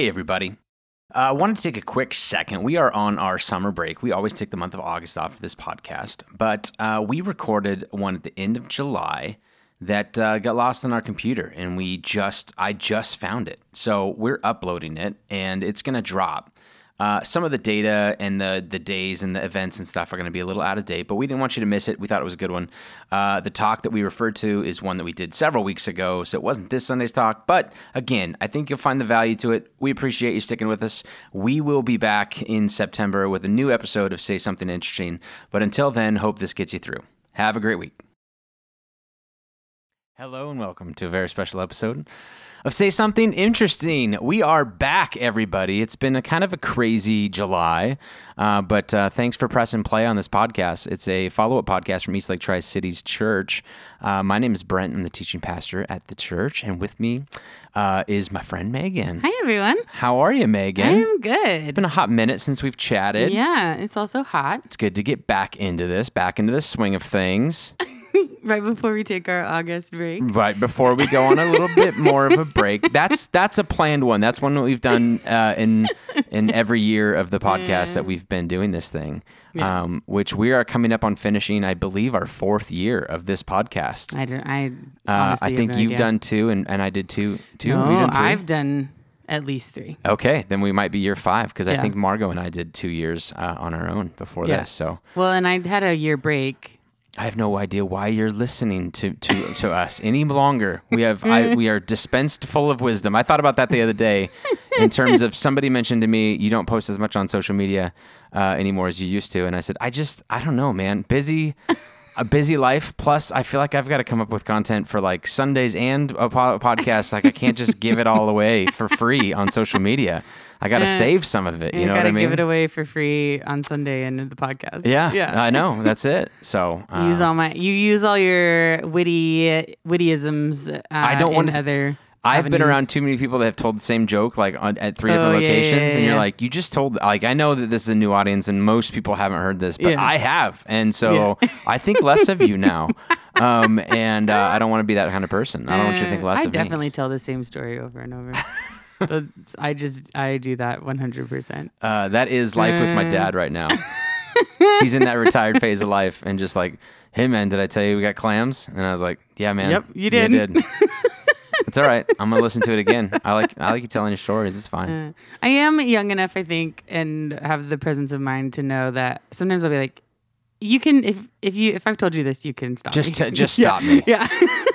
Hey, everybody. Uh, I wanted to take a quick second. We are on our summer break. We always take the month of August off for this podcast, but uh, we recorded one at the end of July that uh, got lost on our computer, and we just I just found it. So we're uploading it, and it's gonna drop. Uh, some of the data and the the days and the events and stuff are going to be a little out of date, but we didn't want you to miss it. We thought it was a good one. Uh, the talk that we referred to is one that we did several weeks ago, so it wasn't this Sunday's talk. But again, I think you'll find the value to it. We appreciate you sticking with us. We will be back in September with a new episode of Say Something Interesting. But until then, hope this gets you through. Have a great week. Hello and welcome to a very special episode of Say Something Interesting. We are back, everybody. It's been a kind of a crazy July, uh, but uh, thanks for pressing play on this podcast. It's a follow up podcast from East Lake Tri Cities Church. Uh, my name is Brent. I'm the teaching pastor at the church, and with me uh, is my friend Megan. Hi, everyone. How are you, Megan? I'm good. It's been a hot minute since we've chatted. Yeah, it's also hot. It's good to get back into this, back into the swing of things. right before we take our August break. Right before we go on a little bit more of a break. That's that's a planned one. That's one that we've done uh, in in every year of the podcast that we've been doing this thing. Yeah. Um, which we are coming up on finishing, I believe, our fourth year of this podcast. I don't. I Uh, I think you've idea. done two, and, and I did two. Two. No, done three? I've done at least three. Okay, then we might be year five because I think Margot and I did two years uh, on our own before Yeah. this. So Well, and I had a year break. I have no idea why you're listening to, to, to us any longer. We have I, we are dispensed full of wisdom. I thought about that the other day, in terms of somebody mentioned to me, you don't post as much on social media uh, anymore as you used to, and I said, I just I don't know, man, busy. A busy life. Plus, I feel like I've got to come up with content for like Sundays and a po- podcast. Like, I can't just give it all away for free on social media. I got to save some of it. You You, know gotta what I mean? give it away for free on Sunday and in the podcast. yeah, yeah. I know. That's it. So uh, use all my. You use all your witty wittyisms. Uh, I don't want other. I've been around too many people that have told the same joke like on, at three different Oh, yeah, yeah, locations, yeah, and you're like, you just told. Like, I know that this is a new audience, and most people haven't heard this, but. I have, and so I think less of you now. Um, and uh, I don't want to be that kind of person. I don't want you to think less I of definitely tell the same story over and over. I just I do that 100. percent. Uh, that is life with my dad right now. He's in that retired phase of life, and just like, hey man, did I tell you we got clams? And I was like, yeah man, Yep, you Yeah, I did. did. It's all right. I'm gonna listen to it again. I like I like you telling your stories. It's fine. Uh, I am young enough, I think, and have the presence of mind to know that sometimes I'll be like, "You can if if you if I've told you this, you can stop. Just me. to- just Yeah. stop me. Yeah,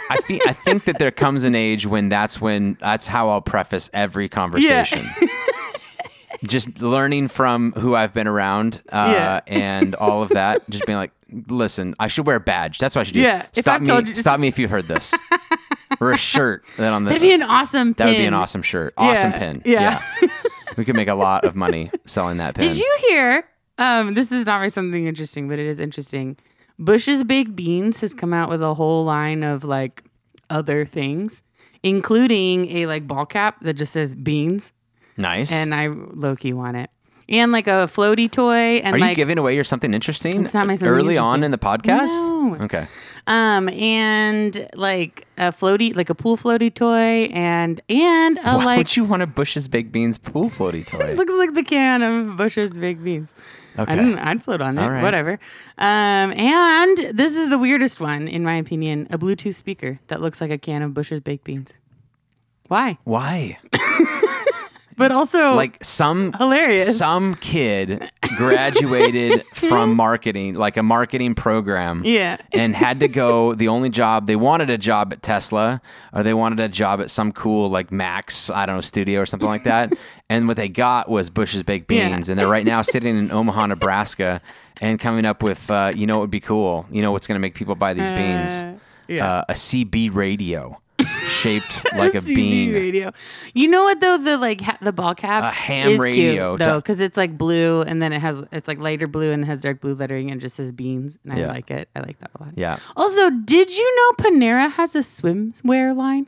I think I think that there comes an age when that's when that's how I'll preface every conversation. Yeah. just learning from who I've been around uh, Yeah. and all of that. Just being like, listen, I should wear a badge. That's what I should do. Yeah, Stop me. just- Stop me if you've heard this. or a shirt that on the. that'd be an awesome. Pin. that would be an awesome shirt. Awesome Yeah, pin. yeah. we could make a lot of money selling that pin. Did you hear? Um, this is not really something interesting, but it is interesting. Bush's Baked Beans has come out with a whole line of like other things, including a like ball cap that just says beans, Nice. and I low key want it, and like a floaty toy, and Are like you giving away your something interesting It's not my something early on in the podcast? No. Okay. Um, and like a floaty, like a pool floaty toy, and and a Why like would you want a Bush's Baked Beans pool floaty toy? looks like the can of Bush's baked beans. Okay. I didn't, I'd float on it, right. whatever. Um, and this is the weirdest one, in my opinion: a Bluetooth speaker that looks like a can of Bush's baked beans. Why? Why? But also like some hilarious. some kid graduated from marketing like a marketing program Yeah. and had to go the only job they wanted a job at tesla or they wanted a job at some cool like max i don't know studio or something like that and what they got was bush's baked Yeah. beans and they're right now sitting in omaha nebraska and coming up with uh, you know what would be cool you know what's going to make people buy these beans Uh, yeah. uh, a cb radio shaped like a, CB bean radio. You know what though? The like ha- the ball cap A ham is radio cute, though because it's like blue and then it has it's like lighter blue and it has dark blue lettering and just says beans and I Yeah. like it. I like that a lot. yeah Also, did you know Panera has a swimwear line?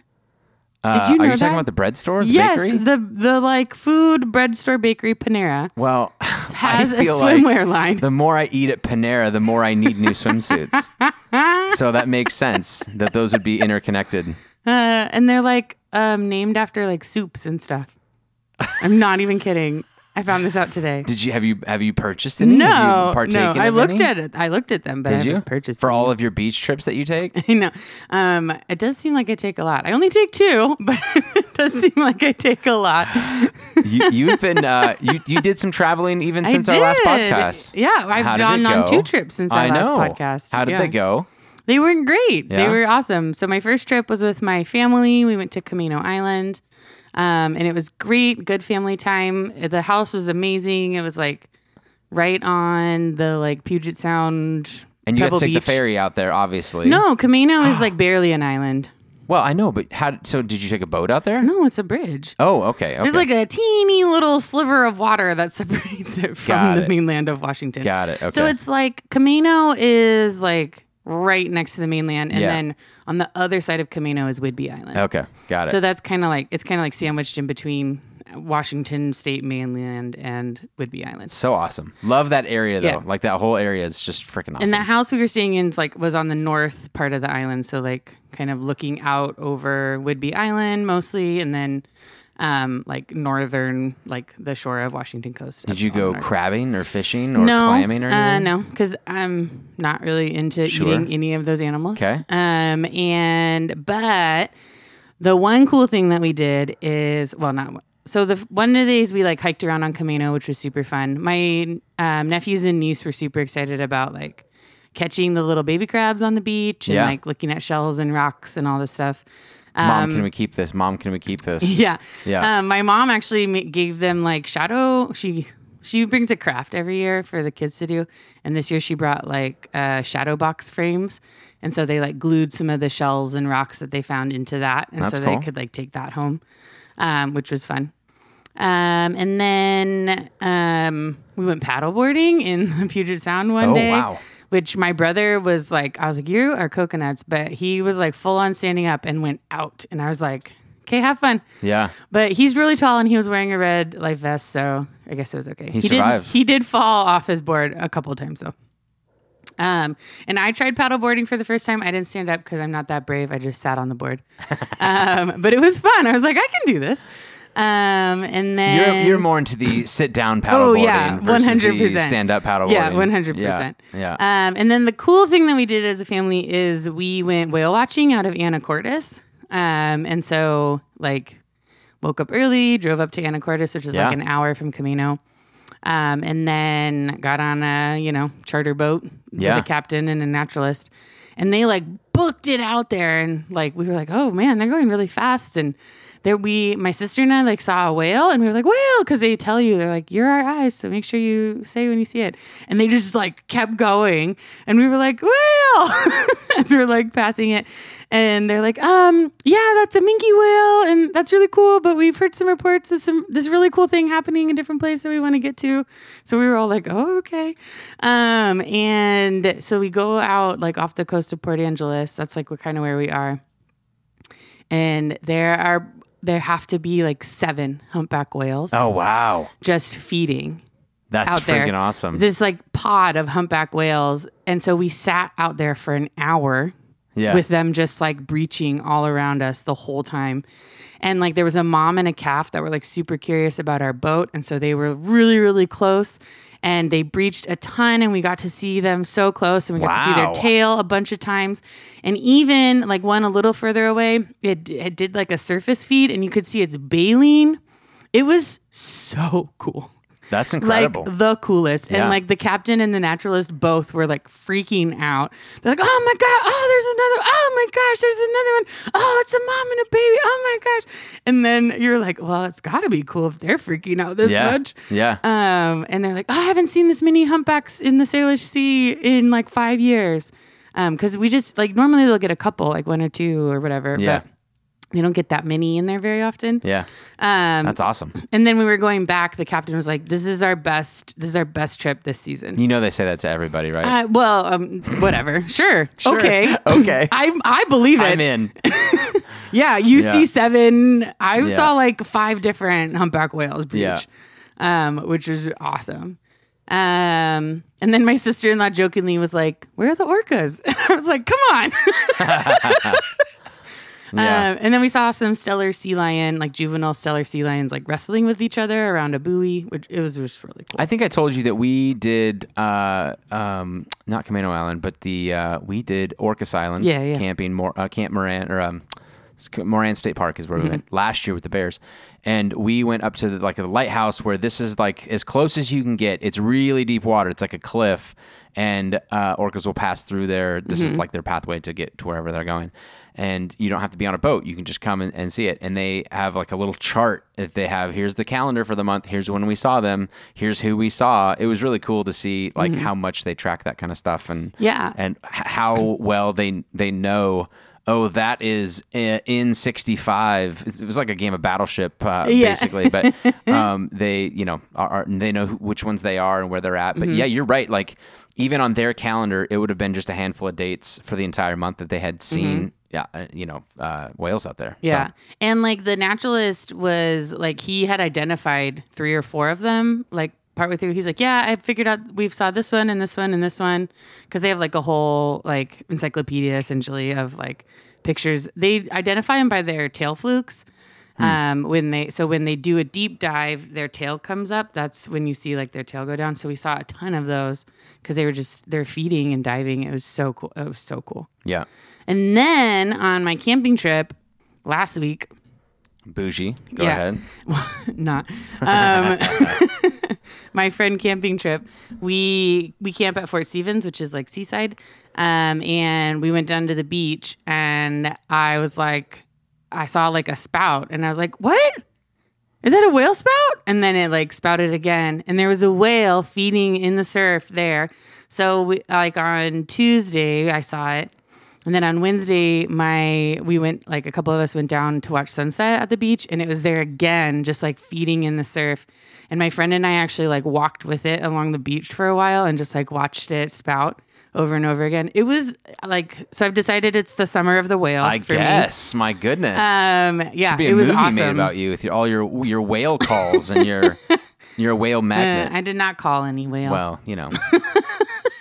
Uh, you are know you talking about the bread store the yes, bakery the the like food bread store bakery Panera Well, has I a feel like swimwear line. the more I eat at Panera, the more I need new swimsuits. so that makes sense that those would be interconnected. Uh, and they're like um, named after like soups and stuff. I'm not even kidding. I found this out today. Did you have you have you purchased any? Have No, you no. I looked any? at it. I looked at them, but Did you haven't purchased for any. all of your beach trips that you take? I know. Um, it does seem like I take a lot. I only take two, but it does seem like I take a lot. you, you've been uh, you you did some traveling even since our last podcast. Yeah, I've gone on two trips since our I last know. podcast. How did Yeah. they go? They were great. They were awesome. So my first trip was with my family. We went to Camano Island, um, and it was great. Good family time. The house was amazing. It was like right on the like Puget Sound. And you Pebble had to take Beach. the ferry out there, obviously. No, Camano is like barely an island. Well, I know, but how? So did you take a boat out there? No, it's a bridge. Oh, okay. okay. There's like a teeny little sliver of water that separates it from Got the it. mainland of Washington. Got it. Okay. So it's like Camano is like right next to the mainland, and Yeah. then on the other side of Camano is Whidbey Island. okay. Got it. So that's kind of like it's kind of like sandwiched in between Washington State mainland and Whidbey Island. So awesome. Love that area though. Yeah. Like that whole area is just freaking awesome. And the house we were staying in like was on the north part of the island, so like kind of looking out over Whidbey Island mostly, and then um, like northern, like the shore of Washington coast. Did you go north. crabbing or fishing or no, clamming or uh, anything? no, because I'm not really into Sure. eating any of those animals. Okay. Um, and but the one cool thing that we did is well, not so the one of the days we like hiked around on Camano, which was super fun. My um, nephews and niece were super excited about like catching the little baby crabs on the beach and Yeah. like looking at shells and rocks and all this stuff. Mom, Um, can we keep this? Mom, can we keep this? yeah. Yeah. Um, my mom actually gave them like shadow. She she brings a craft every year for the kids to do, and this year she brought like uh, shadow box frames, and so they like glued some of the shells and rocks that they found into that, and That's so cool. they could like take that home, um, which was fun. Um, and then um, we went paddleboarding in the Puget Sound one Oh, day. wow. Which my brother was like, I was like, you are coconuts, but he was like full on standing up and went out, and I was like, okay, have fun. Yeah. But he's really tall and he was wearing a red life vest, so I guess it was okay. He did, survived. he did fall off his board a couple of times though. Um, and I tried paddleboarding for the first time. I didn't stand up because I'm not that brave. I just sat on the board. um, but it was fun. I was like, I can do this. Um, and then You're you're more into the sit down paddleboarding Oh yeah, versus one hundred the percent stand up paddleboarding. Yeah, one hundred percent. Yeah. Um, and then the cool thing that we did as a family is we went whale watching out of Anacortes. Um, and so like woke up early, drove up to Anacortes, which is Yeah. like an hour from Camano. Um, and then got on a you know charter boat Yeah. with a captain and a naturalist, and they like booked it out there, and like we were like, oh man, they're going really fast, and we my sister and I like saw a whale, and we were like whale! Because they tell you they're like you're our eyes, so make sure you say when you see it, and they just like kept going, and we were like whale! As we're like passing it, and they're like um yeah that's a minke whale, and that's really cool, but we've heard some reports of some this really cool thing happening in a different place that we want to get to, so we were all like oh okay, um and so we go out like off the coast of Port Angeles, that's like kind of where we are, and there are there have to be like seven humpback whales oh wow, just feeding that's out there. freaking awesome. this like pod of humpback whales and so we sat out there for an hour yeah. with them just like breaching all around us the whole time and like there was a mom and a calf that were like super curious about our boat and so they were really really close and they breached a ton and we got to see them so close and we got to see their tail a bunch of times. And even like one a little further away it, it did like a surface feed and you could see its baleen. It was so cool that's incredible. like the coolest. Yeah. And like the captain and the naturalist both were like freaking out. They're like, oh my God, oh, there's another, oh my gosh, there's another one. Oh, it's a mom and a baby. Oh my gosh. And then you're like, well, it's got to be cool if they're freaking out this yeah. much. Yeah. Um, and they're like, oh, I haven't seen this many humpbacks in the Salish Sea in like five years. Um, cause we just like normally they'll get a couple, like one or two or whatever. Yeah. But they don't get that many in there very often. yeah. Um, That's awesome. and then we were going back. The captain was like, "This is our best. This is our best trip this season." You know they say that to everybody, right? Uh, well, um, whatever. Sure. Okay. Okay. I I believe it. I'm in. Yeah. UC Yeah. seven. I Yeah. saw like five different humpback whales breach, Yeah. um, which was awesome. Um, and then my sister in law jokingly was like, "Where are the orcas?" And I was like, "Come on." Yeah. Um, and then we saw some Steller sea lion, like juvenile Steller sea lions, like wrestling with each other around a buoy, which it was just really cool. I think I told you that we did uh, um, not Camano Island, but the uh, we did Orcas Island. Yeah, yeah. Camping Mor- uh, Camp Moran or um, Moran State Park is where Mm-hmm. we went last year with the Bears, and we went up to the, like the lighthouse where this is like as close as you can get. It's really deep water. It's like a cliff, and uh, orcas will pass through there. This Mm-hmm. is like their pathway to get to wherever they're going. And you don't have to be on a boat. You can just come and, and see it. And they have like a little chart that they have. Here's the calendar for the month. Here's when we saw them. Here's who we saw. It was really cool to see like how much they track that kind of stuff and Mm-hmm. Yeah. and how well they they know. Oh, that is in '65. It was like a game of Battleship, uh, Yeah. basically. But um, they, you know, are, are they know which ones they are and where they're at. But yeah, you're right. Like even on their calendar, it would have been just a handful of dates for the entire month that they had seen. Yeah, uh, you know, uh, whales out there. So- Yeah. And like the naturalist was like he had identified three or four of them like partway through. He's like, "Yeah, I figured out we've saw this one and this one and this one because they have like a whole like encyclopedia essentially of like pictures. They identify them by their tail flukes. Um, when they so when they do a deep dive, their tail comes up. That's when you see like their tail go down. So we saw a ton of those because they were just they're feeding and diving. It was so cool. It was so cool. yeah. And then on my camping trip last week, Bougie. Go Yeah. ahead. not um, my friend camping trip, we we camp at Fort Stevens, which is like seaside, um, and we went down to the beach, and I was like, I saw like a spout, and I was like, what? Is that a whale spout? And then it like spouted again, and there was a whale feeding in the surf there. So we, like on Tuesday, I saw it. And then on Wednesday, my we went like a couple of us went down to watch sunset at the beach, and it was there again, just like feeding in the surf. And my friend and I actually like walked with it along the beach for a while and just like watched it spout over and over again. It was like so. I've decided it's the summer of the whale. I guess. My goodness. Um, yeah, Should be a it was movie awesome. made about you with your, all your your whale calls and your your whale Uh, magnet. I did not call any whale. well, you know,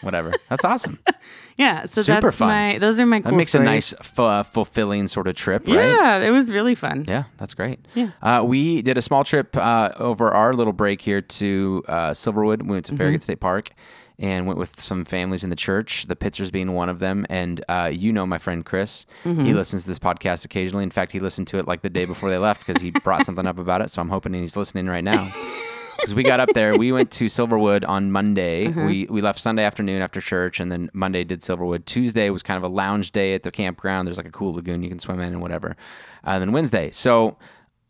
whatever. That's awesome. yeah, so super that's fun. my. Those are my. That cool makes a nice, f- uh, fulfilling sort of trip, right? Yeah, it was really fun. Yeah, that's great. Yeah. Uh, we did a small trip uh, over our little break here to uh, Silverwood. We went to Mm-hmm. Farragut State Park and went with some families in the church, the Pitzers being one of them. And uh, you know my friend Chris. Mm-hmm. He listens to this podcast occasionally. In fact, he listened to it like the day before they left because he brought something up about it. So I'm hoping he's listening right now. Because we got up there, we went to Silverwood on Monday. Mm-hmm. We we left Sunday afternoon after church, and then Monday did Silverwood. Tuesday was kind of a lounge day at the campground. There's like a cool lagoon you can swim in and whatever. And then Wednesday, so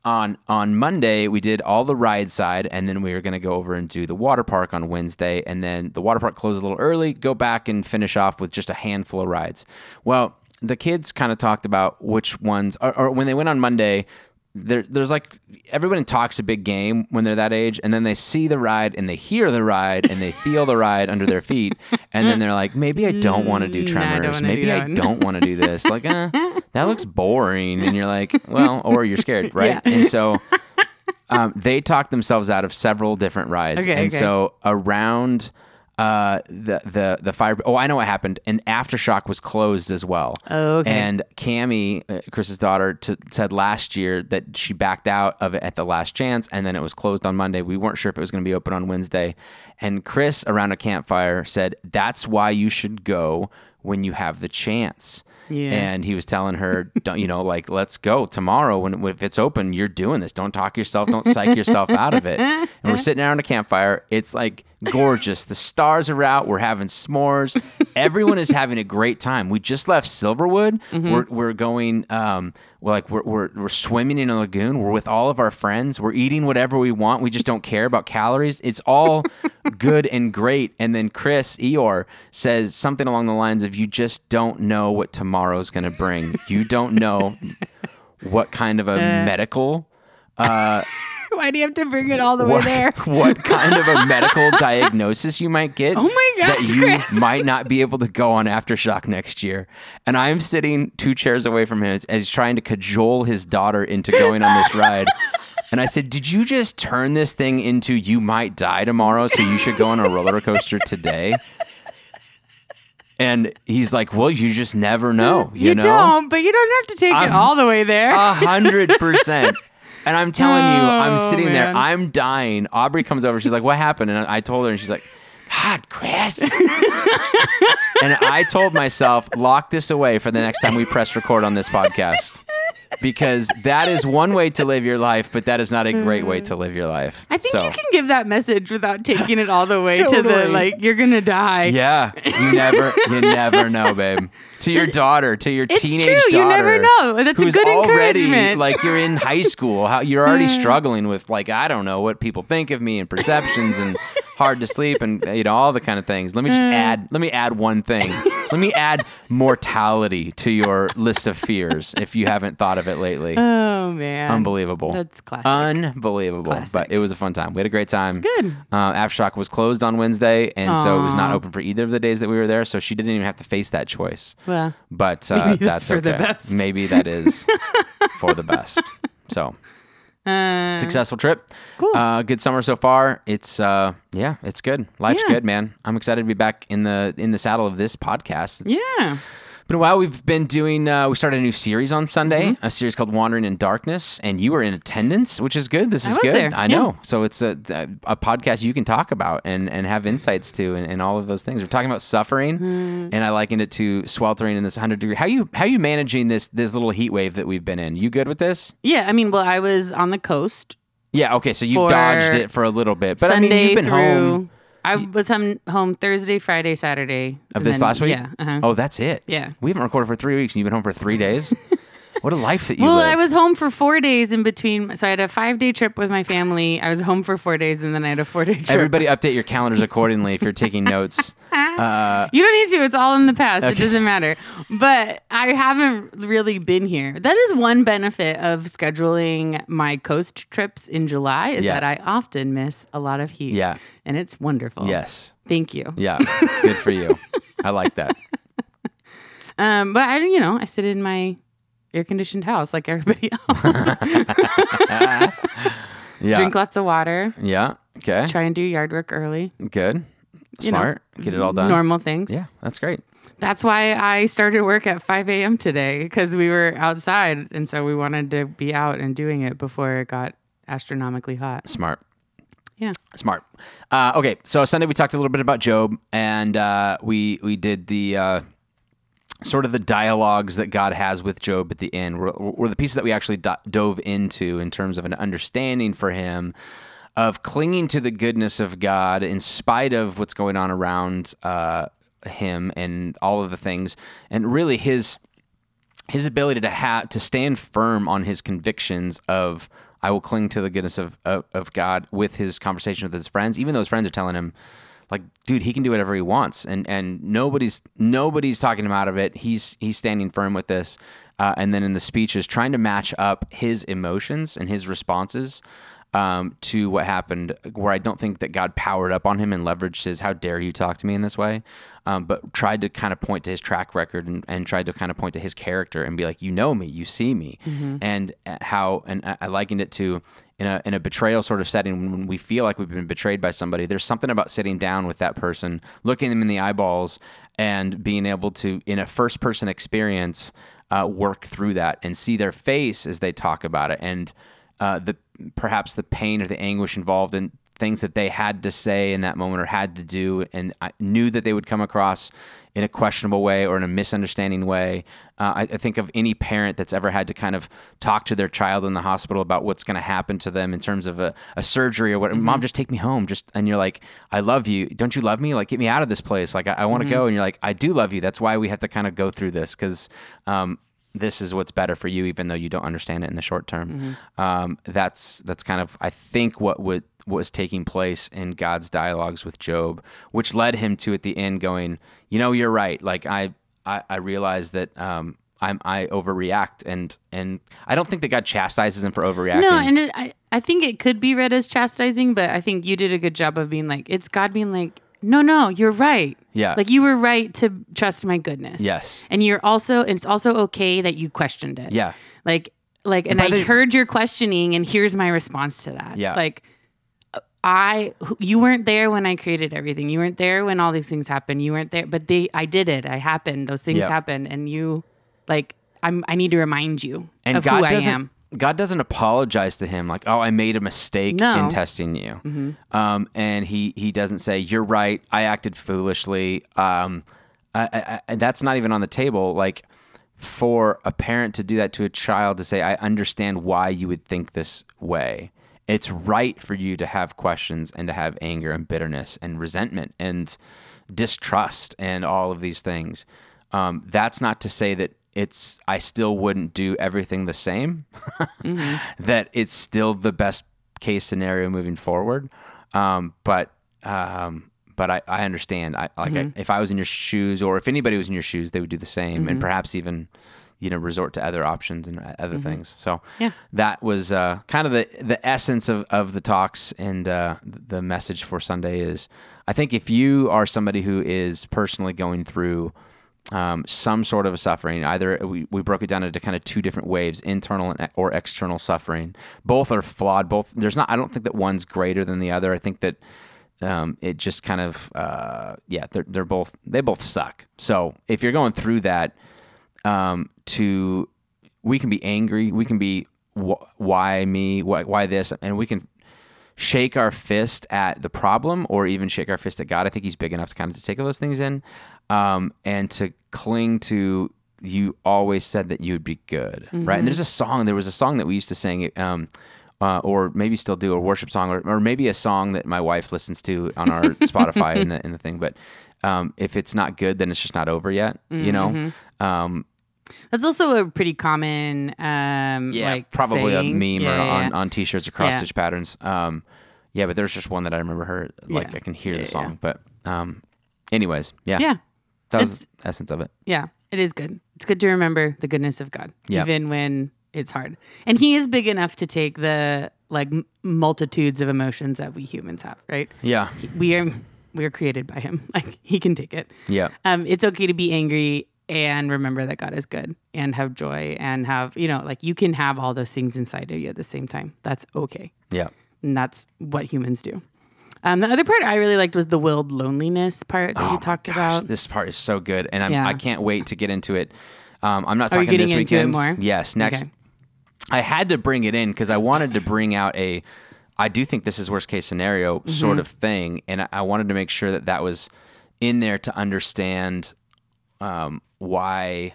on on Monday we did all the ride side, and then we were going to go over and do the water park on Wednesday, and then the water park closed a little early. Go back and finish off with just a handful of rides. Well, the kids kind of talked about which ones, or, or when they went on Monday there's like everybody talks a big game when they're that age, and then they see the ride and they hear the ride and they feel the ride under their feet, and then they're like, maybe I don't want to do nah, I tremors, maybe do I one." don't want to do this. Like, eh, that looks boring, and you're like, well, or you're scared, right? Yeah. And so. Um, they talked themselves out of several different rides, Okay, and okay. so around uh, the the the fire. Oh, I know what happened. And aftershock was closed as well. Oh, okay. And Cami, uh, Chris's daughter, t- said last year that she backed out of it at the last chance, and then it was closed on Monday. We weren't sure if it was going to be open on Wednesday. And Chris, around a campfire, said that's why you should go when you have the chance. Yeah. And he was telling her, don't, you know, like, let's go tomorrow when if it's open, you're doing this. Don't talk yourself, don't psych yourself out of it. And we're sitting around a campfire. It's like gorgeous. The stars are out. We're having s'mores. Everyone is having a great time. We just left Silverwood. We're, we're going, um, we're like, we're, we're, we're swimming in a lagoon. We're with all of our friends. We're eating whatever we want. We just don't care about calories. It's all good and great. And then Chris Eeyore says something along the lines of, you just don't know what tomorrow's going to bring. You don't know what kind of a medical uh, Why do you have to bring it all the way there? what kind of a medical diagnosis you might get. Oh my gosh, That you Chris. might not be able to go on aftershock next year. And I'm sitting two chairs away from him as, as he's trying to cajole his daughter into going on this ride. And I said, Did you just turn this thing into you might die tomorrow, so you should go on a roller coaster today? And he's like, well, you just never know. You, You, know? don't, but you don't have to take I'm- it all the way there. A hundred percent. And I'm telling you, I'm Oh, sitting there. I'm dying. Aubrey comes over. She's like, "What happened?" And I told her, and she's like, "God, Chris." and I told myself, lock this away for the next time we press record on this podcast, because that is one way to live your life, but that is not a great way to mm. live your life. I think So, you can give that message without taking it all the way to the like you're gonna die. Yeah, you never, you never know, babe. To your daughter, to your It's teenage true. daughter, You never know. That's a good already encouragement. like you're in high school. How you're already hmm. struggling with like I don't know what people think of me and perceptions and hard to sleep and you know all the kind of things. Let me just hmm. add. Let me add one thing. Let me add mortality to your list of fears if you haven't thought of it lately. Oh man. Unbelievable. That's classic. Unbelievable. Classic. But it was a fun time. We had a great time. Good. Uh, Aftershock was closed on Wednesday, and so it was not open for either of the days that we were there. So she didn't even have to face that choice. Well, But uh, Maybe that's for the okay. best. Maybe that is for the best. So uh, successful trip. Cool. Uh, good summer so far. It's uh, yeah, it's good. Life's Yeah. good, man. I'm excited to be back in the in the saddle of this podcast. It's yeah. Been a while. We've been doing. Uh, we started a new series on Sunday, Mm-hmm. a series called Wandering in Darkness, and you were in attendance, which is good. This I is good. there, I yeah. know. So it's a, a podcast you can talk about and and have insights to, and, and all of those things. We're talking about suffering, Mm. and I likened it to sweltering in this hundred degree. How you how you managing this this little heat wave that we've been in? You good with this? Yeah. I mean, well, I was on the coast Yeah. Okay. So you've dodged it for a little bit, but Sunday I mean you've been through. home I was home, home Thursday, Friday, Saturday of this then- last week. Yeah. Uh-huh. Oh, that's it. Yeah. We haven't recorded for three weeks, and you've been home for three days. what a life that you Well, live. I was home for four days in between. So I had a five day trip with my family. I was home for four days, and then I had a four day trip. Everybody update your calendars accordingly if you're taking notes. Uh, You don't need to. It's all in the past. It doesn't matter. But I haven't really been here. That is one benefit of scheduling my coast trips in July is Yeah. that I often miss a lot of heat. Yeah. And it's wonderful. yes. Thank you. Yeah. Good for you. I like that. Um, but I, you know, I sit in my air conditioned house like everybody else. Yeah. Drink lots of water. yeah. Okay. Try and do yard work early. Good. You know, Smart. Get it all done. Normal things. Yeah. That's great. That's why I started work at 5 a.m. today because we were outside. And so we wanted to be out and doing it before it got astronomically hot. Smart. Yeah. Smart. Uh, okay, so Sunday we talked a little bit about Job, and uh, we we did the uh, sort of the dialogues that God has with Job at the end. Were, were the pieces that we actually do- dove into in terms of an understanding for him of clinging to the goodness of God in spite of what's going on around uh, him and all of the things, and really his his ability to have to stand firm on his convictions of I will cling to the goodness of, of of God with his conversation with his friends, even though his friends are telling him, like, dude, he can do whatever he wants, and and nobody's nobody's talking him out of it. He's he's standing firm with this, uh, and then in the speeches, trying to match up his emotions and his responses um, to what happened, where I don't think that God powered up on him and leveraged his "How dare you talk to me in this way," um, but tried to kind of point to his track record and, and tried to kind of point to his character and be like, "You know me, you see me," and uh, how and I I likened it to in a in a betrayal sort of setting when we feel like we've been betrayed by somebody. There's something about sitting down with that person, looking them in the eyeballs, and being able to, in a first person experience, uh, work through that and see their face as they talk about it. And uh, the perhaps the pain or the anguish involved in things that they had to say in that moment or had to do, and I knew that they would come across in a questionable way or in a misunderstanding way. Uh, I, I think of any parent that's ever had to kind of talk to their child in the hospital about what's going to happen to them in terms of a, a surgery or what. Mom, just take me home. Just and you're like, I love you. Don't you love me? Like, get me out of this place. Like, I, I want to go. And you're like, I do love you. That's why we have to kind of go through this because. Um, this is what's better for you, even though you don't understand it in the short term. Um, that's that's kind of I think what would what was taking place in God's dialogues with Job, which led him to at the end going, you know, you're right. Like I I, I realized that um, I'm I overreact, and and I don't think that God chastises him for overreacting. No, and it, I, I think it could be read as chastising, but I think you did a good job of being like, it's God being like, no, no, you're right. Yeah. Like you were right to trust my goodness. Yes. And you're also, and it's also okay that you questioned it. yeah, Like, like, and by I the- heard your questioning, and here's my response to that. Yeah. Like, I you weren't there when I created everything. You weren't there when all these things happened. You weren't there, but they I did it. I happened. Those things happened, and you like I'm. I need to remind you and of God who I am. God doesn't apologize to him like, "Oh, I made a mistake No. Mm-hmm. in testing you," um, and he he doesn't say, "You're right, I acted foolishly." Um, I, I, I, that's not even on the table. Like for a parent to do that to a child to say, "I understand why you would think this way." It's right for you to have questions and to have anger and bitterness and resentment and distrust and all of these things. Um, that's not to say that it's I still wouldn't do everything the same. That it's still the best case scenario moving forward. Um, but um, but I, I understand. I like I, if I was in your shoes, or if anybody was in your shoes, they would do the same, and perhaps even you know resort to other options and other things. So Yeah. that was uh, kind of the the essence of, of the talks and uh, the message for Sunday is I think if you are somebody who is personally going through um, some sort of a suffering, either we, we broke it down into kind of two different waves, internal and, or external suffering. Both are flawed. Both there's not. I don't think that one's greater than the other. I think that um, it just kind of uh, yeah, they're they're both they both suck. So if you're going through that, um, to we can be angry, we can be wh- why me, why, why this, and we can shake our fist at the problem or even shake our fist at God. I think He's big enough to kind of to take those things in, um, and to cling to. You always said that you'd be good, right? And there's a song. There was a song that we used to sing. Um, uh, or maybe still do a worship song, or, or maybe a song that my wife listens to on our Spotify in the in the thing. But um, if it's not good, then it's just not over yet. You know, um, That's also a pretty common, um, yeah, like probably saying. a meme Yeah, or yeah, on, yeah. on t-shirts or cross stitch patterns. Um, yeah, but there's just one that I remember her like. I can hear the song. But um, anyways, yeah, Yeah, that was It's- the essence of it. yeah, it is good. It's good to remember the goodness of God, Yeah. even when it's hard. And He is big enough to take the like multitudes of emotions that we humans have. Right? Yeah, We are we are created by Him. Like He can take it. yeah, um, it's okay to be angry and remember that God is good and have joy and have, you know, like you can have all those things inside of you at the same time. That's okay. yeah, And that's what humans do. Um, the other part I really liked was the willed loneliness part that Oh you talked gosh, about. This part is so good, and I'm, Yeah. I can't wait to get into it. Um, I'm not Are talking getting this into it weekend. more? Yes, next. Okay. I had to bring it in because I wanted to bring out a. I do think this is worst case scenario Mm-hmm. sort of thing, and I- I wanted to make sure that that was in there to understand um, why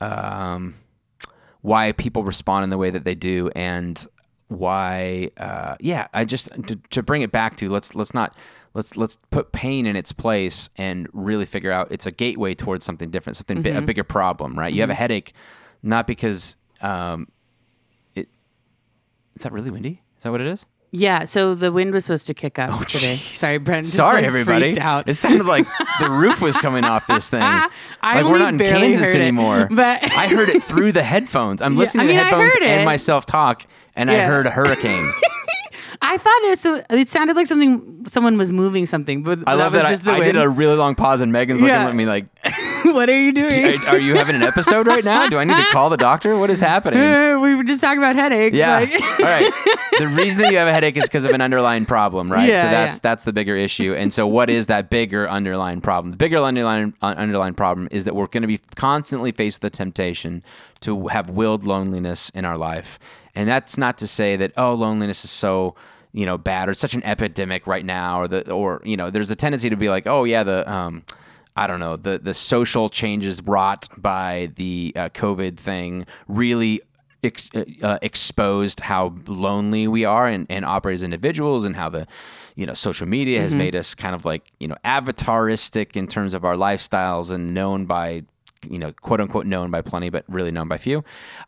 um, why people respond in the way that they do, and why uh, yeah. I just to, to bring it back to let's let's not let's let's put pain in its place and really figure out it's a gateway towards something different, something bi- a bigger problem, right? You have a headache not because um, it is that really windy? Is that what it is? Yeah. So the wind was supposed to kick up oh, today. Oh, jeez. Sorry, Brent. Sorry, like, everybody. Freaked out. It sounded like the roof was coming off this thing. I like we're not in Kansas heard it, but- I heard it through the headphones. I'm listening I mean, to the headphones and myself talk, and I heard a hurricane. I thought it, so, it sounded like something, someone was moving something, but I that love was that. just I, the I wind. did a really long pause, and Megan's looking Yeah. at me like, what are you doing? "Are are you having an episode right now? Do I need to call the doctor? What is happening?" Uh, we were just talking about headaches. Yeah. Like, All right. The reason that you have a headache is because of an underlying problem, right? Yeah, so that's yeah. that's the bigger issue. And so, what is that bigger underlying problem? The bigger underlying uh, underlying problem is that we're going to be constantly faced with the temptation to have willed loneliness in our life. And that's not to say that oh, loneliness is so you know bad or such an epidemic right now, or the or you know, there's a tendency to be like, oh yeah, the um, I don't know, the the social changes brought by the uh, COVID thing really ex- uh, exposed how lonely we are and, and operate as individuals and how the you know social media has made us kind of like you know avataristic in terms of our lifestyles and known by you know quote unquote known by plenty but really known by few.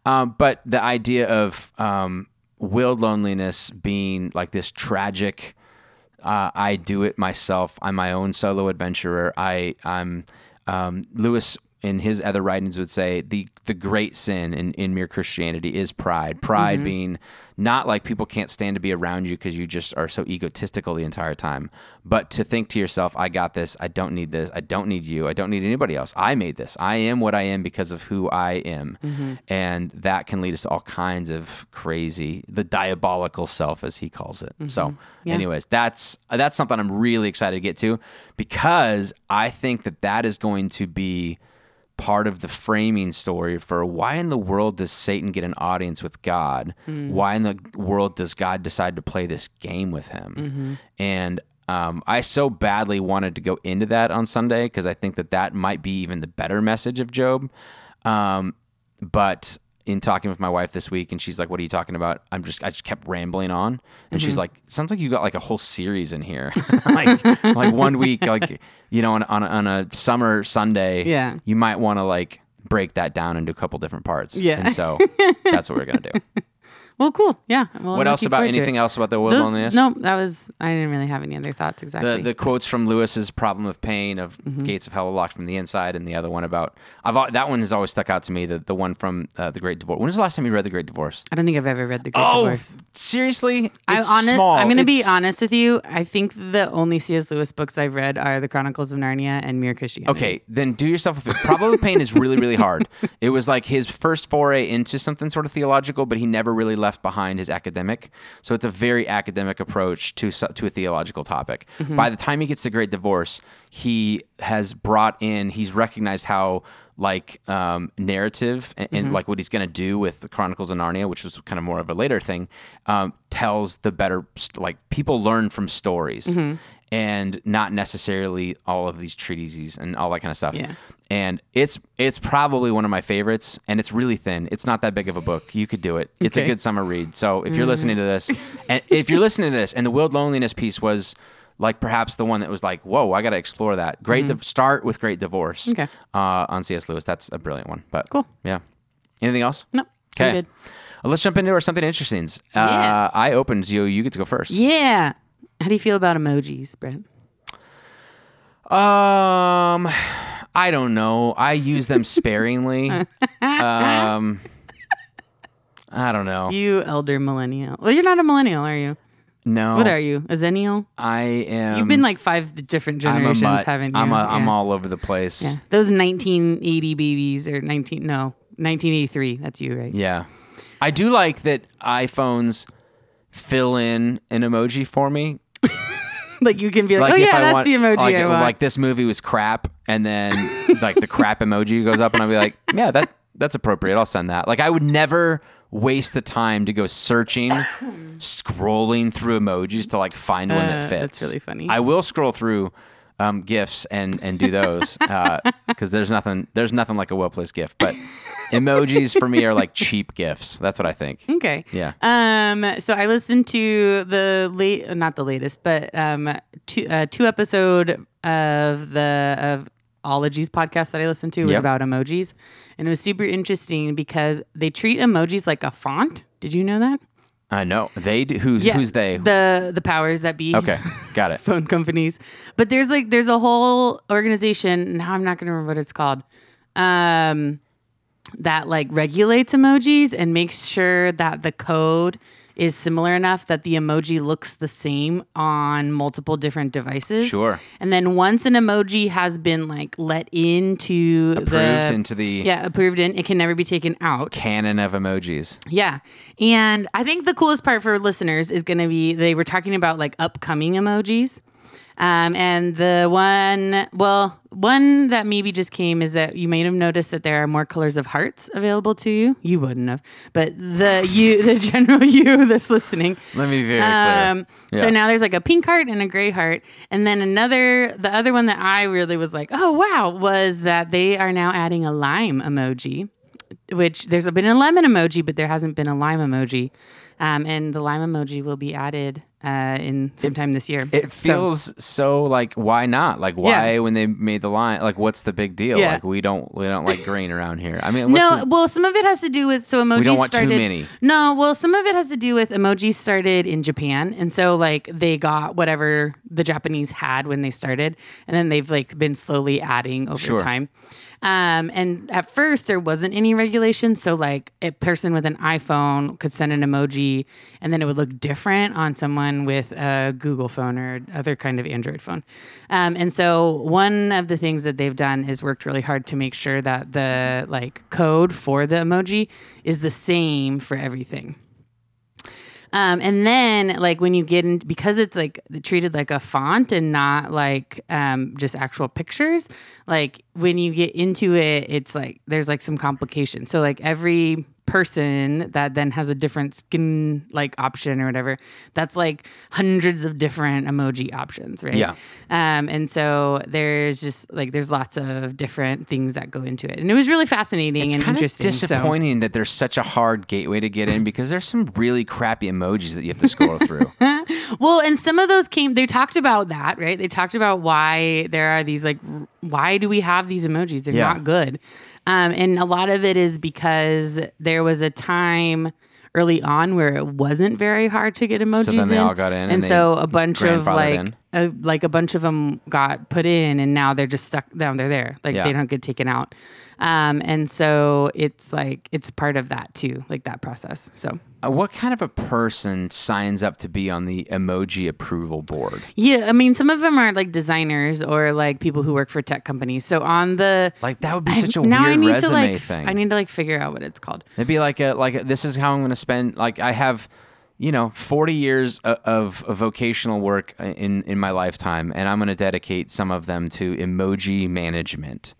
Um, but the idea of um, willed loneliness being like this tragic uh, I do it myself. I'm my own solo adventurer. I I'm um, Lewis in his other writings would say the the great sin in, in mere Christianity is pride. Pride mm-hmm. being not like people can't stand to be around you because you just are so egotistical the entire time, but to think to yourself, I got this, I don't need this, I don't need you, I don't need anybody else. I made this. I am what I am because of who I am. Mm-hmm. And that can lead us to all kinds of crazy, the diabolical self as he calls it. So mm-hmm. Yeah. anyways, that's that's something I'm really excited to get to because I think that that is going to be part of the framing story for why in the world does Satan get an audience with God? Why in the world does God decide to play this game with him? And um, I so badly wanted to go into that on Sunday because I think that that might be even the better message of Job. Um, but in talking with my wife this week, and she's like, "What are you talking about?" I'm just, I just kept rambling on, and she's mm-hmm. like, "Sounds like you got like a whole series in here, like, like one week, like you know, on on a, on a summer Sunday, Yeah. you might want to like break that down into a couple different parts, Yeah. and so that's what we're gonna do. Well, cool. Yeah. Well, What else about anything else about the willed Those, loneliness? no, that was. I didn't really have any other thoughts exactly. The the quotes from Lewis's problem of pain of Mm-hmm. gates of hell are locked from the inside, and the other one about I've that one has always stuck out to me. The the one from uh, the Great Divorce. When was the last time you read the Great Divorce? I don't think I've ever read the Great Oh, Divorce. seriously? I'm honest. small. I'm going to be honest with you. I think the only C.S. Lewis books I've read are The Chronicles of Narnia and Mere Christianity. Okay, then do yourself a favor. Problem of Pain is really, really hard. It was like his first foray into something sort of theological, but he never really left behind his academic. So it's a very academic approach to to a theological topic. By the time he gets to Great Divorce, he has brought in. He's recognized how like um, narrative and, and like what he's going to do with the Chronicles of Narnia, which was kind of more of a later thing, um, tells the better like people learn from stories. And not necessarily all of these treatises and all that kind of stuff Yeah. And it's it's probably one of my favorites and it's really thin it's not that big of a book you could do it it's a good summer read so if you're listening to this and if you're listening to this and the willed loneliness piece was like perhaps the one that was like whoa i gotta explore that great Div- start with great divorce Okay. uh, on cs lewis that's a brilliant one but Cool. yeah anything else No. Okay. Well, let's jump into our something interesting uh, Yeah. i opened you you get to go first Yeah. How do you feel about emojis, Brent? Um, I don't know. I use them sparingly. um, I don't know. You elder millennial. Well, you're not a millennial, are you? No, What are you? A zennial? I am. You've been like five different I'm generations, mutt. haven't you? I'm a, I'm all over the place. Yeah. Those 1980 babies or 19 no 1983. That's you, right? Yeah. I do like that iPhones fill in an emoji for me. Like you can be like, Like oh yeah, I that's want, the emoji like, I want. Like this movie was crap, and then like the crap emoji goes up, and I'll be like, yeah, that that's appropriate. I'll send that. Like I would never waste the time to go searching, scrolling through emojis to like find one Uh, that fits. that's really funny. I will scroll through um, GIFs and and do those because there's nothing there's nothing like a well placed GIF, but emojis for me are like cheap GIFs. That's what I think. Okay. Yeah. Um. So I listened to the late, not the latest, but um, two uh, two episode of the of Ologies podcast that I listened to was Yep. about emojis, and it was super interesting because they treat emojis like a font. Did you know that? I know they do, who's who's they. The the powers that be. okay, got it. phone companies. But there's like there's a whole organization. Now I'm not going to remember what it's called. Um, that like regulates emojis and makes sure that the code is similar enough that the emoji looks the same on multiple different devices. Sure. And then once an emoji has been like let into Approved the into the yeah approved in, it can never be taken out. canon of emojis. Yeah. And I think the coolest part for listeners is going to be they were talking about like upcoming emojis. Um, and the one, well, one that maybe just came is that you may have noticed that there are more colors of hearts available to you. You wouldn't have, but the you, the general you that's listening. Let me be very clear. Um, So now there's like a pink heart and a gray heart, and then another. The other one that I really was like, oh wow, was that they are now adding a lime emoji, which there's been a lemon emoji, but there hasn't been a lime emoji, um, and the lime emoji will be added uh, in sometime this year. It feels so like why not? Like why Yeah. when they made the line? Like what's the big deal? Yeah. Like we don't we don't like green around here. I mean, no, the- well, some of it has to do with so emojis We don't want too started. many. No, well, some of it has to do with emojis started in Japan, and so like they got whatever the Japanese had when they started, and then they've like been slowly adding over Sure. time. Um, and at first, there wasn't any regulation. So, like, a person with an iPhone could send an emoji and then it would look different on someone with a Google phone or other kind of Android phone. Um, and so, one of the things that they've done is worked really hard to make sure that the like code for the emoji is the same for everything. Um, and then like when you get in because it's like treated like a font and not like um, just actual pictures like when you get into it it's like there's like some complications. So like every person that then has a different skin like option or whatever that's like hundreds of different emoji options right Yeah. um and so there's just like there's lots of different things that go into it and it was really fascinating It's and kind of interesting so- disappointing that there's such a hard gateway to get in because there's some really crappy emojis that you have to scroll through. Well, and some of those came, they talked about that, right? They talked about why there are these, like, why do we have these emojis? They're Yeah. not good. Um, and a lot of it is because there was a time early on where it wasn't very hard to get emojis then they in. all got in And, and so a bunch of like, a, like a bunch of them got put in and now they're just stuck down. They're there. Like Yeah. they don't get taken out. Um, and so it's like, it's part of that too, like that process. So. Uh, what kind of a person signs up to be on the emoji approval board? Yeah, I mean, some of them are like designers or like people who work for tech companies. So on the Like that would be I- such a now I weird need resume to like, thing. I need to like figure out what it's called. It'd be like a like a, this is how I'm going to spend like I have you know 40 years of, of, of vocational work in in my lifetime and I'm going to dedicate some of them to emoji management.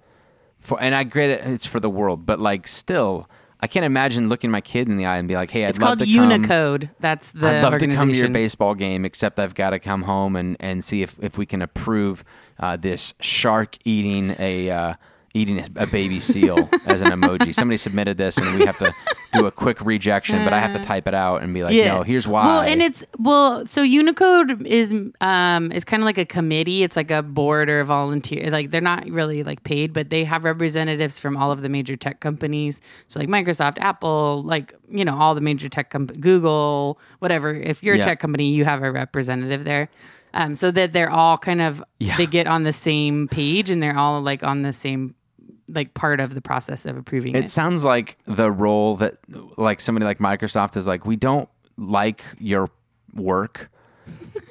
For and I get it it's for the world, but like still I can't imagine looking my kid in the eye and be like, "Hey, I'd It's love called to come Unicode. That's the I'd love to come to your baseball game, except I've got to come home and, and see if, if we can approve uh, this shark eating a uh, eating a, baby seal as an emoji. Somebody submitted this, and we have to do a quick rejection, but I have to type it out and be like, no, here's why. Well, and it's well, so Unicode is um is kind of like a committee. It's like a board or a volunteer. Like they're not really like paid, but they have representatives from all of the major tech companies. So like Microsoft, Apple, like you know all the major tech companies, Google, whatever. If you're a Yeah. tech company, you have a representative there. Um, so that they're all kind of Yeah. they get on the same page and they're all like on the same like part of the process of approving it. it sounds like the role that like somebody like Microsoft is like, we don't like your work.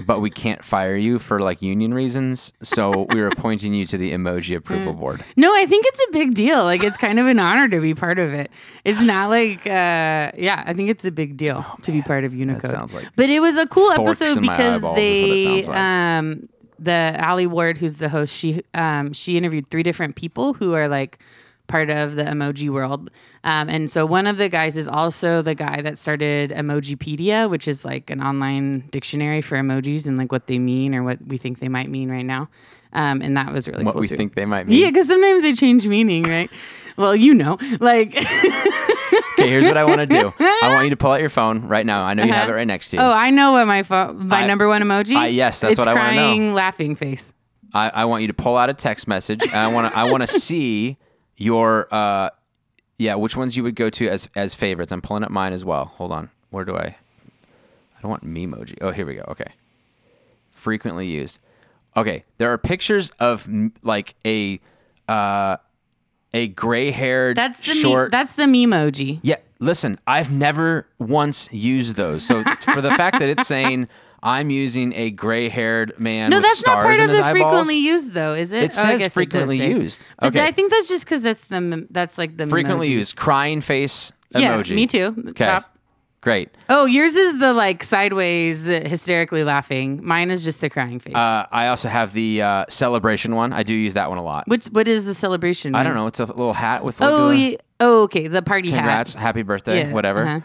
But we can't fire you for like union reasons, so we're appointing you to the emoji approval Mm. board. No, I think it's a big deal. Like it's kind of an honor to be part of it. It's not like uh yeah, I think it's a big deal to be part of Unicode. like but it was a cool episode because eyeballs is what it they like. um the Alie Ward who's the host, she um she interviewed three different people who are like part of the emoji world. Um, and so one of the guys is also the guy that started Emojipedia, which is like an online dictionary for emojis and like what they mean or what we think they might mean right now. Um, and that was really What cool we too. think they might mean. Yeah, because sometimes they change meaning, right? well, you know, like, Okay, here's what I want to do. I want you to pull out your phone right now. I know you have it right next to you. oh, I know what my pho- my I- number one emoji. I- yes, that's it's what I wanna know. crying, laughing face. I, I want you to pull out a text message. And I want to. I want to see your. Uh, yeah, which ones you would go to as as favorites. I'm pulling up mine as well. Hold on. Where do I? I don't want memoji. Oh, here we go. Okay. Frequently used. Okay, there are pictures of m- like a uh, a gray haired That's the short. me- that's the memoji. Yeah, listen, I've never once used those. So for the fact that it's saying I'm using a gray-haired man No, that's not part of the eyeballs, frequently used though, is it? It Oh, I says guess frequently it used. But I think that's just because that's the that's like the frequently memojis. used crying face emoji. Yeah, me too. Okay, Top. Great. Oh, yours is the like sideways uh, hysterically laughing. Mine is just the crying face. Uh, I also have the uh, celebration one. I do use that one a lot. Which what is the celebration? I don't know. It's a little hat with like Oh, a, oh, okay. The party congrats, hat. happy birthday, Yeah, whatever. uh-huh.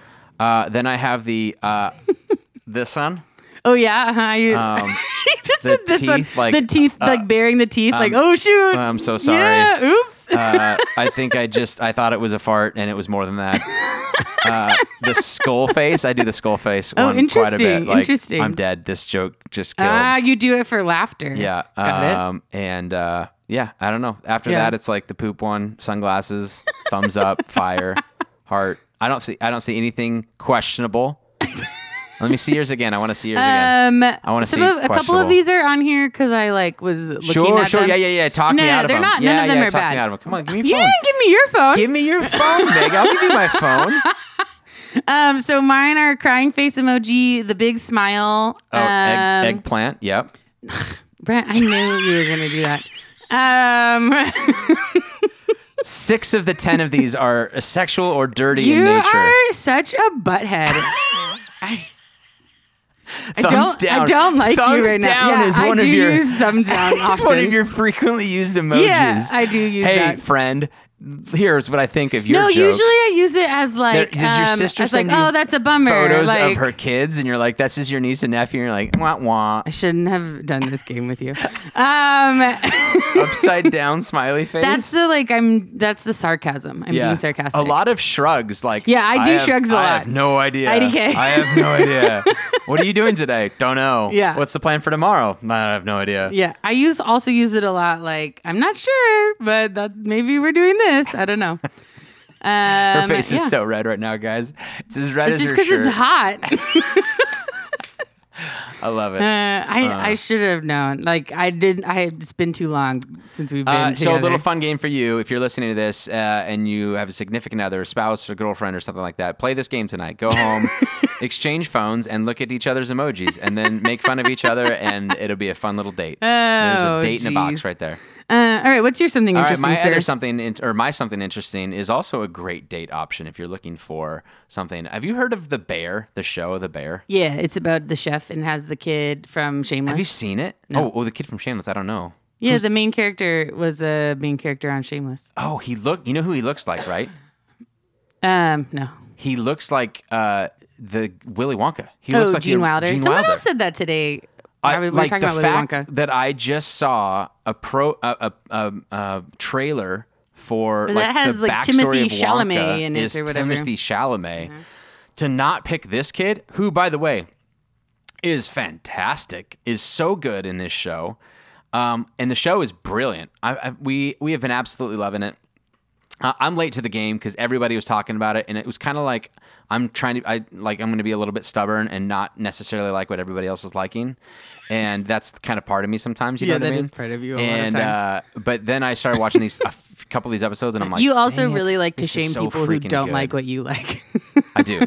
Uh, then I have the uh, this one. Oh yeah, uh-huh. you, Um, you just the said this one. teeth, like, the teeth, uh, like baring the teeth, like um, oh shoot. I'm so sorry. Yeah, oops. uh, I think I just I thought it was a fart and it was more than that. Uh, the skull face, I do the skull face. Oh, one Quite a bit. interesting, Like, interesting. I'm dead. This joke just killed. ah, you do it for laughter. yeah. got it. um, And uh, yeah, I don't know. After Yeah. that, it's like the poop one, sunglasses, thumbs up, fire, heart. I don't see I don't see anything questionable. Let me see yours again. I want to see yours again. Um, I wanna see of, a couple of these are on here because I like was looking Sure, at sure. them. Yeah, yeah, yeah. Talk me No, out of they're them. not- none yeah, of them yeah, are talk bad. me out of them. Come on, give me your You phone. didn't give me your phone. Give me your phone, Meg. I'll give you my phone. um, so mine are crying face emoji, the big smile. Oh, um, egg, eggplant. Yep. Brent, I knew you were gonna do that. Um, Six of the ten of these are sexual or dirty in nature. you are such a butthead. I, I don't. down. I don't like Thumbs you right now. Yeah, is I one do of your- use thumbs down It's one of your frequently used emojis. Yeah, I do use that. hey, that. friend, here's what I think of your no, joke. usually I use it as There- like, does your um, sister as like, oh, that's a bummer. photos like, of her kids, and you're like, "That's just your niece and nephew." And you're like, "Wah wah." I shouldn't have done this game with you. Um, Upside down smiley face. that's the like. I'm. That's the sarcasm. I'm being sarcastic. A lot of shrugs. Like Yeah, I do have- shrugs a lot. I have no idea. IDK. I have no idea. what are you doing today? Don't know. Yeah. What's the plan for tomorrow? I have no idea. Yeah, I use also use it a lot. Like I'm not sure, but that maybe we're doing this. I don't know. Her Um, face is yeah. so red right now, guys. It's as red It's as just because it's hot. I love it. Uh, I I should have known. Like I didn't. I it's been too long since we've been Uh, so a little fun game for you if you're listening to this uh, and you have a significant other, a spouse or girlfriend or something like that. Play this game tonight. Go home, exchange phones, and look at each other's emojis, and then make fun of each other, and it'll be a fun little date. There's Oh, a date in a box right there. All right, what's your something All right, interesting, my sir? other something in, or my something interesting is also a great date option if you're looking for something. Have you heard of the Bear, the show The Bear? yeah, it's about the chef and has the kid from Shameless. Have you seen it? Oh, oh, the kid from Shameless. I don't know. yeah, the main character was a main character on Shameless. Oh, he look. You know who he looks like, right? Um, no. He looks like uh, the Willy Wonka. He Oh, looks like Gene the, Wilder. Gene Someone Wilder. else said that today. I, we like the fact Wonka. that I just saw a pro a a, a, a trailer for But like that has, the like, backstory Timothy of Chalamet Wonka in it is or whatever. Mm-hmm. Timothy Chalamet. To not pick this kid, who by the way is fantastic, is so good in this show, um, and the show is brilliant. I, I, we we have been absolutely loving it. Uh, I'm late to the game because everybody was talking about it, and it was kind of like I'm trying to, I like I'm going to be a little bit stubborn and not necessarily like what everybody else is liking, and that's kind of part of me sometimes. You Yeah, know what I mean? is part of you a lot of and, times. Uh, but then I started watching these a f- couple of these episodes, and I'm like, you also "Dang it, really like to shame so people who don't good." like what you like. I do.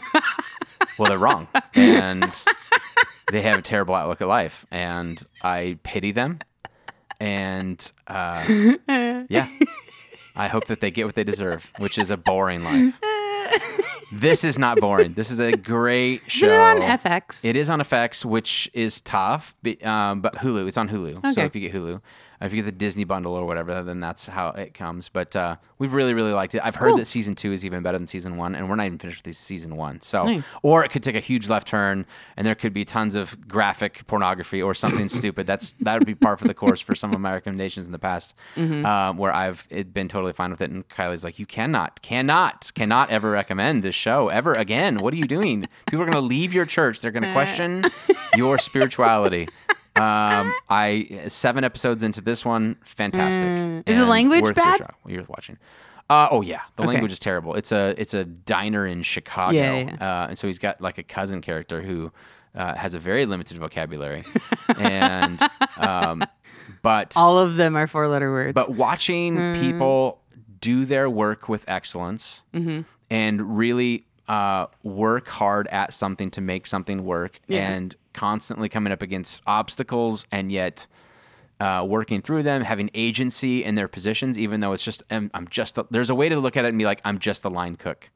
well, they're wrong, and they have a terrible outlook at life, and I pity them, and uh, yeah, I hope that they get what they deserve, which is a boring life. This is not boring. This is a great show. Is it on FX? It is on FX, which is tough, be- um, but Hulu. It's on Hulu. So if you get Hulu, if you get the Disney bundle or whatever, then that's how it comes. But uh, we've really, really liked it. I've heard Cool. that season two is even better than season one, and we're not even finished with season one. So, Nice. or it could take a huge left turn, and there could be tons of graphic pornography or something stupid. That's that would be par for the course for some of my recommendations in the past, Mm-hmm. uh, where I've been totally fine with it. And Kylie's like, "You cannot, cannot, cannot ever recommend this show ever again. What are you doing? People are going to leave your church. They're going to question your spirituality." Um, I seven episodes into this one, fantastic. Mm. Is the language worth your bad? You're watching. Uh, oh yeah, the Okay. language is terrible. It's a it's a diner in Chicago, Yeah, yeah, Uh, and so he's got like a cousin character who uh, has a very limited vocabulary, and um, but All of them are four letter words. but watching Mm. people do their work with excellence Mm-hmm. and really uh, work hard at something to make something work Yeah. and constantly coming up against obstacles and yet uh, working through them, having agency in their positions, even though it's just, I'm, I'm just, a, there's a way to look at it and be like, I'm just a line cook.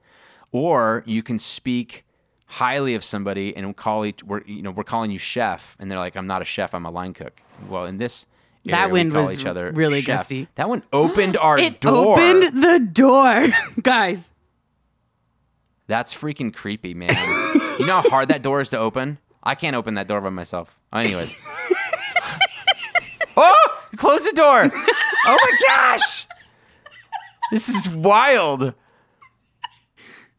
Or you can speak highly of somebody and call each, we're, you know, we're calling you chef. And they're like, I'm not a chef, I'm a line cook. Well, in this, That wind was each other really chef. gusty. That one opened our it door. opened the door, guys. That's freaking creepy, man. you know how hard that door is to open? I can't open that door by myself. Anyways. oh! Close the door! Oh my gosh! This is wild.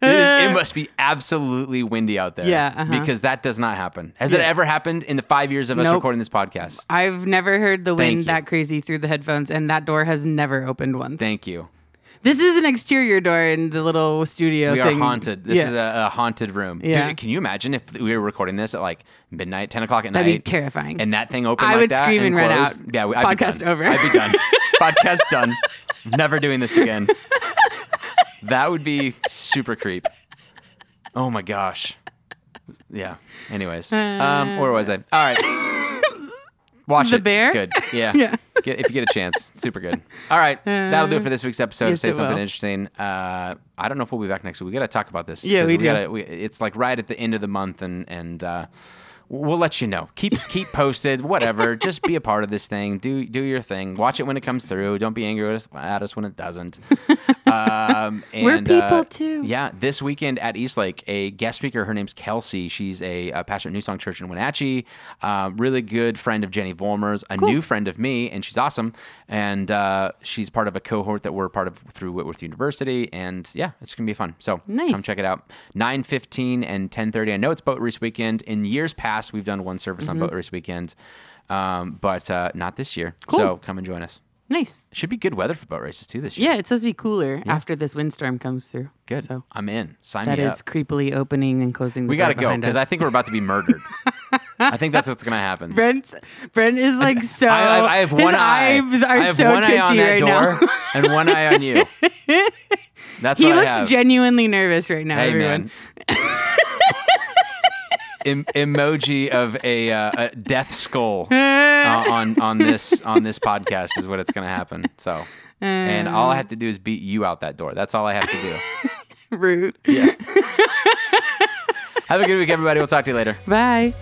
It, is- it must be absolutely windy out there. Yeah, uh-huh. Because that does not happen. Has it ever happened in the five years of us Nope. recording this podcast? I've never heard the Thank wind you. that crazy through the headphones, and that door has never opened once. Thank you. This is an exterior door in the little studio We thing. are haunted. This Yeah. is a, a haunted room. Dude, Yeah. can you imagine if we were recording this at like midnight, 10 o'clock at night? That'd be terrifying. And that thing opened I like would scream and run out. Yeah, we- I'd be Podcast over. I'd be done. Podcast done. Never doing this again. That would be super creep. Oh my gosh. Yeah. Anyways, um, where was I? All right. Watch The it. bear? It's good. Yeah. Yeah. Get, if you get a chance, super good. All right, that'll do it for this week's episode. yes, Say it something will. interesting. Uh, I don't know if we'll be back next week. We got to talk about this. Yeah, 'cause we do. Gotta, we, it's like right at the end of the month, and and uh, we'll let you know. Keep keep posted. Whatever. Just be a part of this thing. Do do your thing. Watch it when it comes through. Don't be angry at us, at us when it doesn't. Um, We're and, people uh, too. Yeah, this weekend at Eastlake, a guest speaker. Her name's Kelsey. She's a, a pastor at New Song Church in Wenatchee. Uh, really good friend of Jenny Volmer's, a new friend of me, and she's awesome. And uh, she's part of a cohort that we're part of through Whitworth University. And yeah, it's gonna be fun. So Nice. come check it out. Nine fifteen and ten thirty. I know it's Boat Race weekend. In years past, we've done one service Mm-hmm. on Boat Race weekend, um, but uh, not this year. Cool. So come and join us. Nice. Should be good weather for boat races too this year. Yeah, it's supposed to be cooler after this windstorm comes through. Good. So I'm in. Sign that me is up. creepily opening and closing the We got to go because. I think we're about to be murdered. I think that's what's going to happen. Brent Brent is like so I, I, I have his one eye. eyes are I have so one eye twitchy on that right door now. and one eye on you. That's he looks genuinely nervous right now, hey everyone. man. Em- emoji of a, uh, a death skull uh, on on this on this podcast is what it's going to happen. So, and all I have to do is beat you out that door. That's all I have to do. Rude. Yeah. have a good week, everybody. We'll talk to you later. Bye.